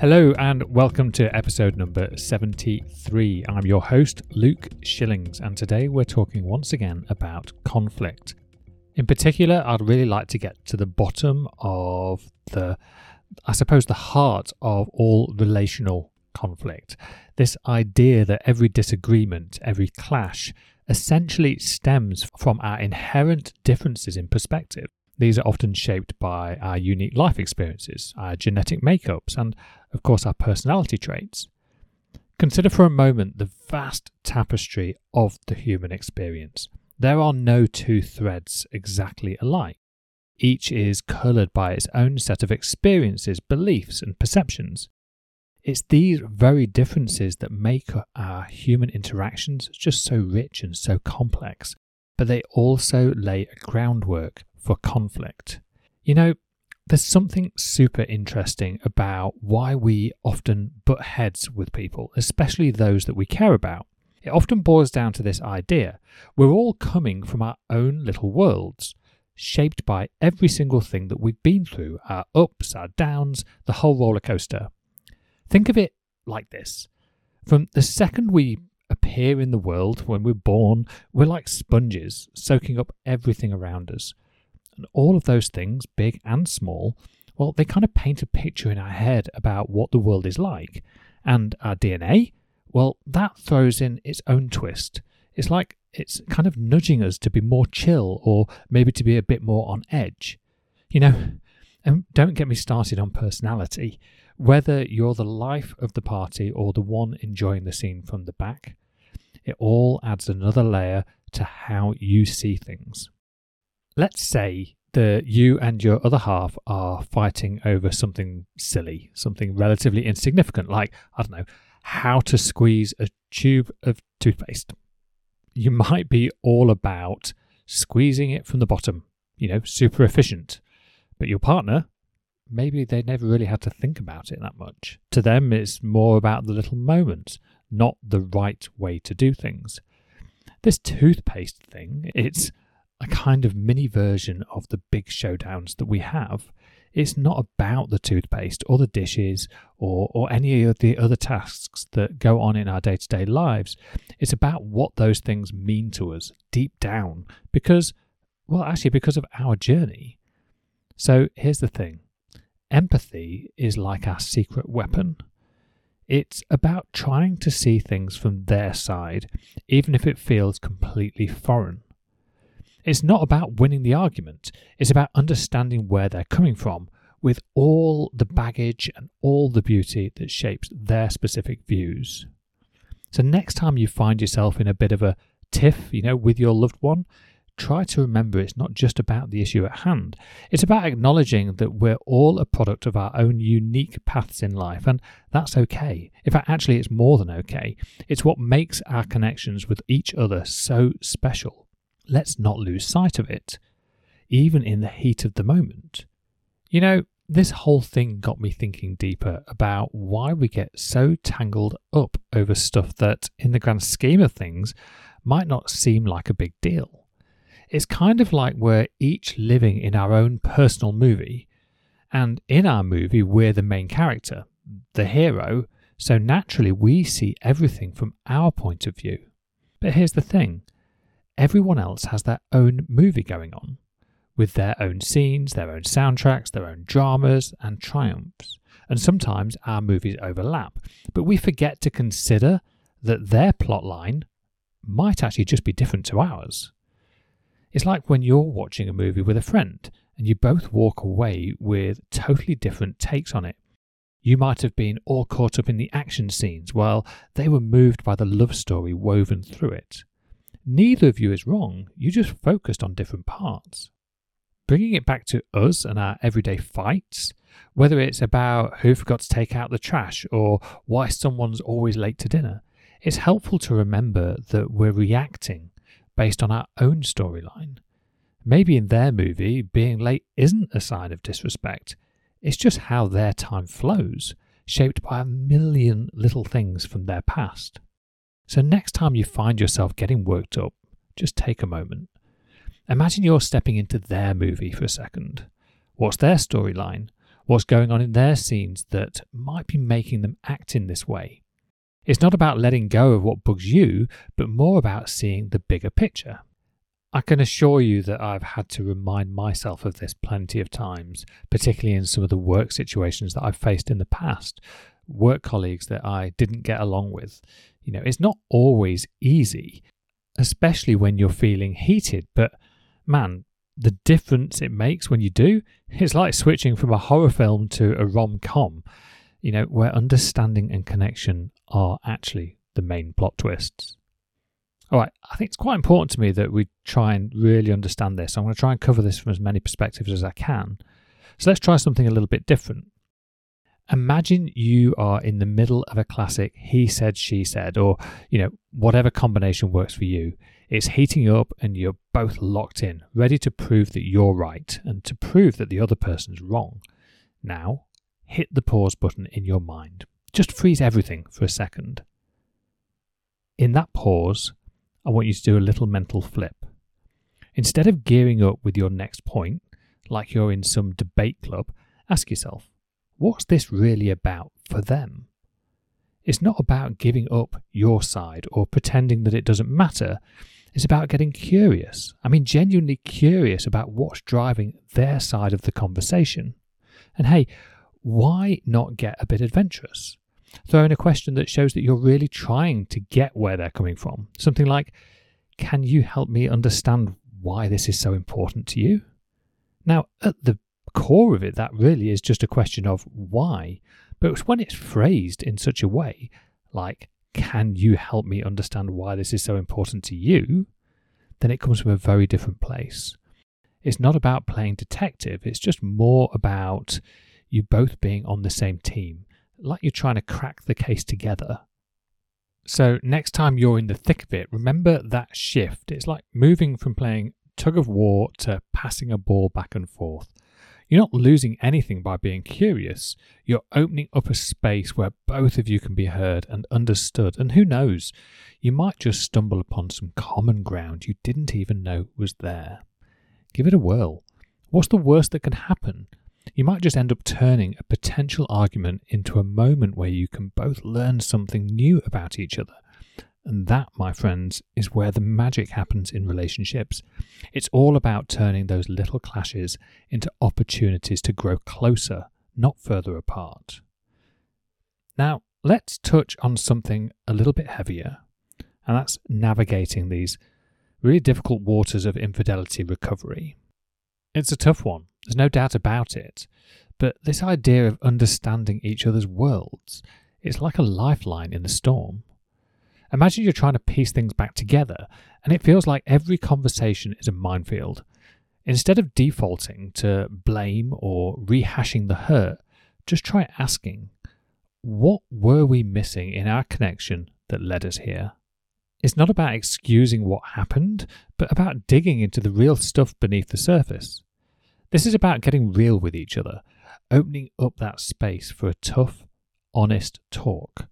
Hello and welcome to episode number 73. I'm your host, Luke Shillings, and today we're talking once again about conflict. In particular, I'd really like to get to the bottom of the, I suppose, the heart of all relational conflict. This idea that every disagreement, every clash, essentially stems from our inherent differences in perspective. These are often shaped by our unique life experiences, our genetic makeups, and of course, our personality traits. Consider for a moment the vast tapestry of the human experience. There are no two threads exactly alike. Each is coloured by its own set of experiences, beliefs, and perceptions. It's these very differences that make our human interactions just so rich and so complex, but they also lay a groundwork for conflict. You know, there's something super interesting about why we often butt heads with people, especially those that we care about. It often boils down to this idea we're all coming from our own little worlds, shaped by every single thing that we've been through our ups, our downs, the whole roller coaster. Think of it like this from the second we appear in the world, when we're born, we're like sponges, soaking up everything around us. And all of those things, big and small, well, they kind of paint a picture in our head about what the world is like. And our DNA, well, that throws in its own twist. It's like it's kind of nudging us to be more chill or maybe to be a bit more on edge. You know, and don't get me started on personality. Whether you're the life of the party or the one enjoying the scene from the back, it all adds another layer to how you see things let's say that you and your other half are fighting over something silly, something relatively insignificant, like, I don't know, how to squeeze a tube of toothpaste. You might be all about squeezing it from the bottom, you know, super efficient. But your partner, maybe they never really had to think about it that much. To them, it's more about the little moments, not the right way to do things. This toothpaste thing, it's a kind of mini version of the big showdowns that we have. It's not about the toothpaste or the dishes or, or any of the other tasks that go on in our day to day lives. It's about what those things mean to us deep down because, well, actually, because of our journey. So here's the thing empathy is like our secret weapon. It's about trying to see things from their side, even if it feels completely foreign. It's not about winning the argument, it's about understanding where they're coming from with all the baggage and all the beauty that shapes their specific views. So, next time you find yourself in a bit of a tiff, you know, with your loved one, try to remember it's not just about the issue at hand. It's about acknowledging that we're all a product of our own unique paths in life, and that's okay. In fact, actually, it's more than okay. It's what makes our connections with each other so special let's not lose sight of it, even in the heat of the moment. You know, this whole thing got me thinking deeper about why we get so tangled up over stuff that, in the grand scheme of things, might not seem like a big deal. It's kind of like we're each living in our own personal movie, and in our movie, we're the main character, the hero, so naturally we see everything from our point of view. But here's the thing everyone else has their own movie going on, with their own scenes, their own soundtracks, their own dramas and triumphs. And sometimes our movies overlap, but we forget to consider that their plotline might actually just be different to ours. It's like when you're watching a movie with a friend and you both walk away with totally different takes on it. You might have been all caught up in the action scenes while they were moved by the love story woven through it. Neither of you is wrong, you just focused on different parts. Bringing it back to us and our everyday fights, Whether it's about who forgot to take out the trash or why someone's always late to dinner, it's helpful to remember that we're reacting based on our own storyline. Maybe in their movie, being late isn't a sign of disrespect, it's just how their time flows, shaped by a million little things from their past. So, next time you find yourself getting worked up, just take a moment. Imagine you're stepping into their movie for a second. What's their storyline? What's going on in their scenes that might be making them act in this way? It's not about letting go of what bugs you, but more about seeing the bigger picture. I can assure you that I've had to remind myself of this plenty of times, particularly in some of the work situations that I've faced in the past, work colleagues that I didn't get along with. You know, it's not always easy, especially when you're feeling heated, but man, the difference it makes when you do, it's like switching from a horror film to a rom com, you know, where understanding and connection are actually the main plot twists. All right, I think it's quite important to me that we try and really understand this. I'm going to try and cover this from as many perspectives as I can. So let's try something a little bit different. Imagine you are in the middle of a classic he said, she said, or, you know, whatever combination works for you. It's heating up and you're both locked in, ready to prove that you're right and to prove that the other person's wrong. Now, hit the pause button in your mind. Just freeze everything for a second. In that pause, I want you to do a little mental flip. Instead of gearing up with your next point, like you're in some debate club, ask yourself, what's this really about for them? It's not about giving up your side or pretending that it doesn't matter. It's about getting curious. I mean, genuinely curious about what's driving their side of the conversation. And hey, why not get a bit adventurous? Throw in a question that shows that you're really trying to get where they're coming from. Something like, Can you help me understand why this is so important to you? Now, at the core of it, that really is just a question of why. But when it's phrased in such a way, like, Can you help me understand why this is so important to you? then it comes from a very different place. It's not about playing detective, it's just more about you both being on the same team like you're trying to crack the case together. So, next time you're in the thick of it, remember that shift. It's like moving from playing tug of war to passing a ball back and forth. You're not losing anything by being curious. You're opening up a space where both of you can be heard and understood. And who knows, you might just stumble upon some common ground you didn't even know was there. Give it a whirl. What's the worst that can happen? you might just end up turning a potential argument into a moment where you can both learn something new about each other. And that, my friends, is where the magic happens in relationships. It's all about turning those little clashes into opportunities to grow closer, not further apart. Now, let's touch on something a little bit heavier, and that's navigating these really difficult waters of infidelity recovery. It's a tough one, there's no doubt about it. But this idea of understanding each other's worlds, it's like a lifeline in the storm. Imagine you're trying to piece things back together, and it feels like every conversation is a minefield. Instead of defaulting to blame or rehashing the hurt, just try asking, what were we missing in our connection that led us here? It's not about excusing what happened, but about digging into the real stuff beneath the surface. This is about getting real with each other, opening up that space for a tough, honest talk.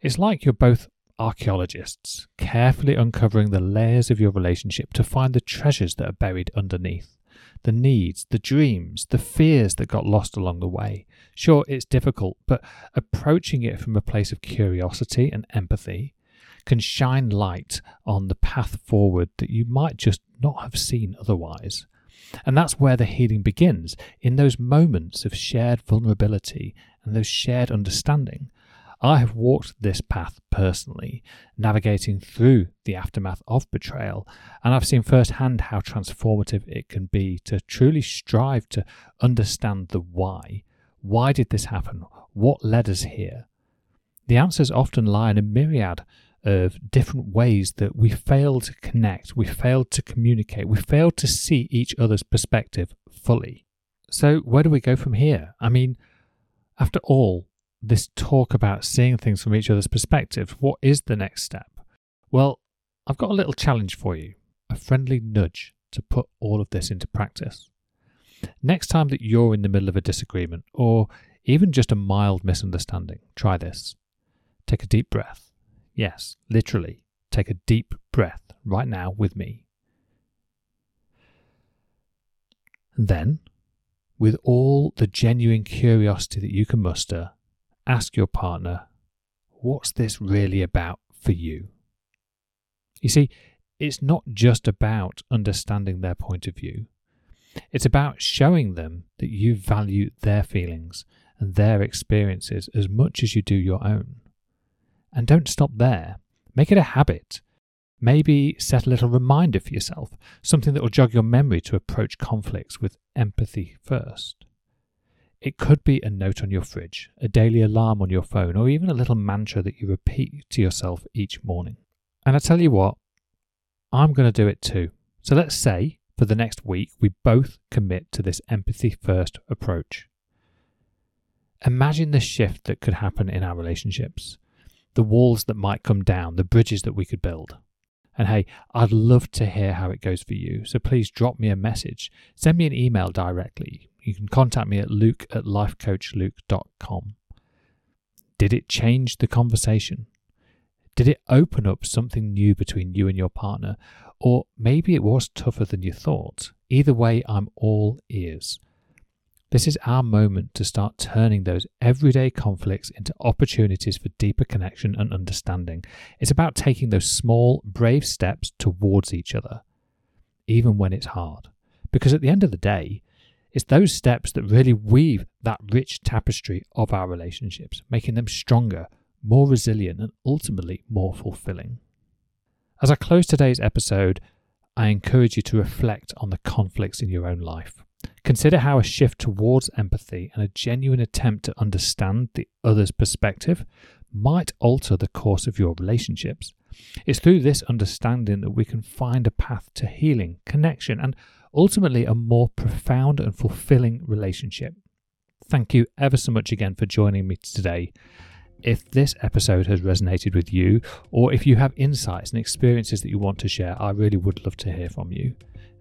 It's like you're both archaeologists, carefully uncovering the layers of your relationship to find the treasures that are buried underneath. The needs, the dreams, the fears that got lost along the way. Sure, it's difficult, but approaching it from a place of curiosity and empathy can shine light on the path forward that you might just not have seen otherwise. And that's where the healing begins, in those moments of shared vulnerability and those shared understanding. I have walked this path personally, navigating through the aftermath of betrayal, and I've seen firsthand how transformative it can be to truly strive to understand the why. Why did this happen? What led us here? The answers often lie in a myriad of different ways that we fail to connect, we fail to communicate, we fail to see each other's perspective fully. So, where do we go from here? I mean, after all, this talk about seeing things from each other's perspectives, what is the next step? Well, I've got a little challenge for you a friendly nudge to put all of this into practice. Next time that you're in the middle of a disagreement or even just a mild misunderstanding, try this. Take a deep breath. Yes, literally, take a deep breath right now with me. And then, with all the genuine curiosity that you can muster, ask your partner, What's this really about for you? You see, it's not just about understanding their point of view. It's about showing them that you value their feelings and their experiences as much as you do your own. And don't stop there. Make it a habit. Maybe set a little reminder for yourself, something that will jog your memory to approach conflicts with empathy first. It could be a note on your fridge, a daily alarm on your phone, or even a little mantra that you repeat to yourself each morning. And I tell you what, I'm going to do it too. So let's say for the next week we both commit to this empathy first approach. Imagine the shift that could happen in our relationships, the walls that might come down, the bridges that we could build. And hey, I'd love to hear how it goes for you. So please drop me a message. Send me an email directly. You can contact me at luke at lifecoachluke.com. Did it change the conversation? Did it open up something new between you and your partner? Or maybe it was tougher than you thought. Either way, I'm all ears. This is our moment to start turning those everyday conflicts into opportunities for deeper connection and understanding. It's about taking those small, brave steps towards each other, even when it's hard. Because at the end of the day, it's those steps that really weave that rich tapestry of our relationships, making them stronger, more resilient, and ultimately more fulfilling. As I close today's episode, I encourage you to reflect on the conflicts in your own life. Consider how a shift towards empathy and a genuine attempt to understand the other's perspective might alter the course of your relationships. It's through this understanding that we can find a path to healing, connection, and ultimately a more profound and fulfilling relationship. Thank you ever so much again for joining me today. If this episode has resonated with you, or if you have insights and experiences that you want to share, I really would love to hear from you.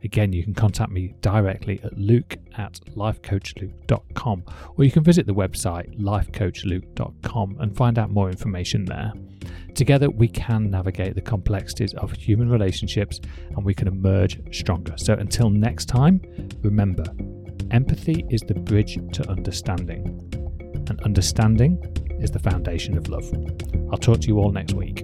Again, you can contact me directly at luke at lifecoachluke.com, or you can visit the website lifecoachluke.com and find out more information there. Together, we can navigate the complexities of human relationships and we can emerge stronger. So, until next time, remember empathy is the bridge to understanding, and understanding is the foundation of love. I'll talk to you all next week.